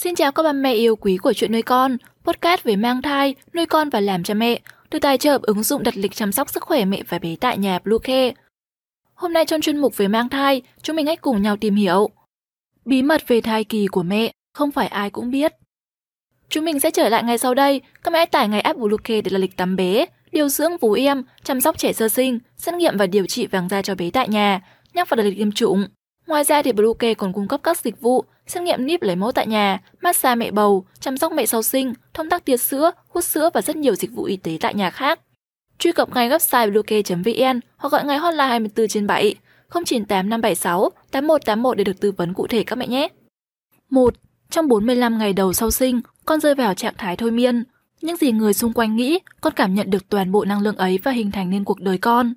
Xin chào các bà mẹ yêu quý của chuyện nuôi con, podcast về mang thai, nuôi con và làm cha mẹ, được tài trợ ứng dụng đặt lịch chăm sóc sức khỏe mẹ và bé tại nhà Bluecare. Hôm nay trong chuyên mục về mang thai, chúng mình hãy cùng nhau tìm hiểu bí mật về thai kỳ của mẹ, không phải ai cũng biết. Chúng mình sẽ trở lại ngay sau đây, các mẹ tải ngay app Bluecare để là lịch tắm bé, điều dưỡng vú em, chăm sóc trẻ sơ sinh, xét nghiệm và điều trị vàng da cho bé tại nhà, nhắc vào đặt lịch tiêm chủng. Ngoài ra thì Bluecare còn cung cấp các dịch vụ xét nghiệm níp lấy mẫu tại nhà, massage mẹ bầu, chăm sóc mẹ sau sinh, thông tắc tiết sữa, hút sữa và rất nhiều dịch vụ y tế tại nhà khác. Truy cập ngay website bluecare.vn hoặc gọi ngay hotline 24 trên 7 098 576 8181 để được tư vấn cụ thể các mẹ nhé. 1. Trong 45 ngày đầu sau sinh, con rơi vào trạng thái thôi miên. Những gì người xung quanh nghĩ, con cảm nhận được toàn bộ năng lượng ấy và hình thành nên cuộc đời con.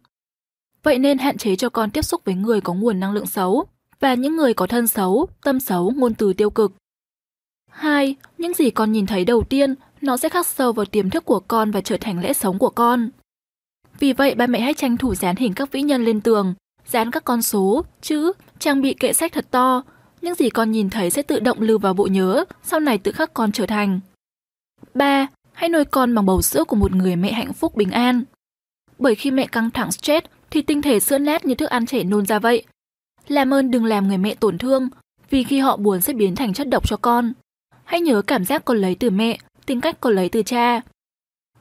Vậy nên hạn chế cho con tiếp xúc với người có nguồn năng lượng xấu và những người có thân xấu, tâm xấu, ngôn từ tiêu cực. 2. Những gì con nhìn thấy đầu tiên, nó sẽ khắc sâu vào tiềm thức của con và trở thành lẽ sống của con. Vì vậy, ba mẹ hãy tranh thủ dán hình các vĩ nhân lên tường, dán các con số, chữ, trang bị kệ sách thật to. Những gì con nhìn thấy sẽ tự động lưu vào bộ nhớ, sau này tự khắc con trở thành. 3. Hãy nuôi con bằng bầu sữa của một người mẹ hạnh phúc bình an. Bởi khi mẹ căng thẳng stress thì tinh thể sữa nát như thức ăn trẻ nôn ra vậy. Làm ơn đừng làm người mẹ tổn thương, vì khi họ buồn sẽ biến thành chất độc cho con. Hãy nhớ cảm giác con lấy từ mẹ, tính cách con lấy từ cha.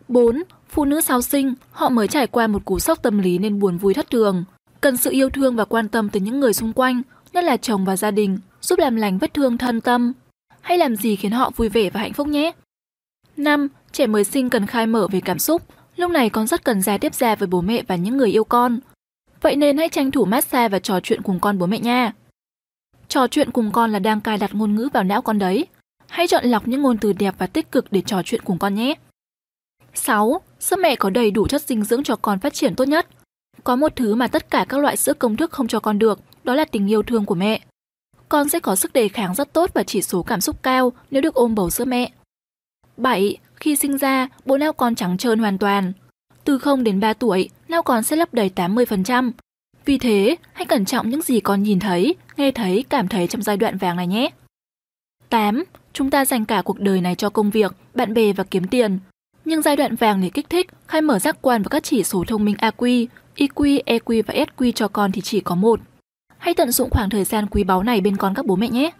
4. Phụ nữ sau sinh, họ mới trải qua một cú sốc tâm lý nên buồn vui thất thường. Cần sự yêu thương và quan tâm từ những người xung quanh, nhất là chồng và gia đình, giúp làm lành vết thương thân tâm. Hãy làm gì khiến họ vui vẻ và hạnh phúc nhé. 5. Trẻ mới sinh cần khai mở về cảm xúc. Lúc này con rất cần giao tiếp ra với bố mẹ và những người yêu con. Vậy nên hãy tranh thủ massage và trò chuyện cùng con bố mẹ nha. Trò chuyện cùng con là đang cài đặt ngôn ngữ vào não con đấy. Hãy chọn lọc những ngôn từ đẹp và tích cực để trò chuyện cùng con nhé. 6. Sữa mẹ có đầy đủ chất dinh dưỡng cho con phát triển tốt nhất. Có một thứ mà tất cả các loại sữa công thức không cho con được, đó là tình yêu thương của mẹ. Con sẽ có sức đề kháng rất tốt và chỉ số cảm xúc cao nếu được ôm bầu sữa mẹ. 7. Khi sinh ra, bộ não con trắng trơn hoàn toàn. Từ 0 đến 3 tuổi, não con sẽ lấp đầy 80%. Vì thế, hãy cẩn trọng những gì con nhìn thấy, nghe thấy, cảm thấy trong giai đoạn vàng này nhé. 8. Chúng ta dành cả cuộc đời này cho công việc, bạn bè và kiếm tiền. Nhưng giai đoạn vàng để kích thích, khai mở giác quan và các chỉ số thông minh AQ, EQ, EQ và SQ cho con thì chỉ có một. Hãy tận dụng khoảng thời gian quý báu này bên con các bố mẹ nhé.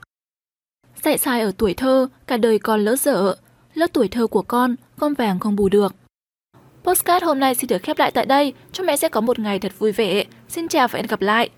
Dạy sai ở tuổi thơ, cả đời con lỡ dở. Lớp tuổi thơ của con, con vàng không bù được. Postcard hôm nay xin được khép lại tại đây. Chúc mẹ sẽ có một ngày thật vui vẻ. Xin chào và hẹn gặp lại.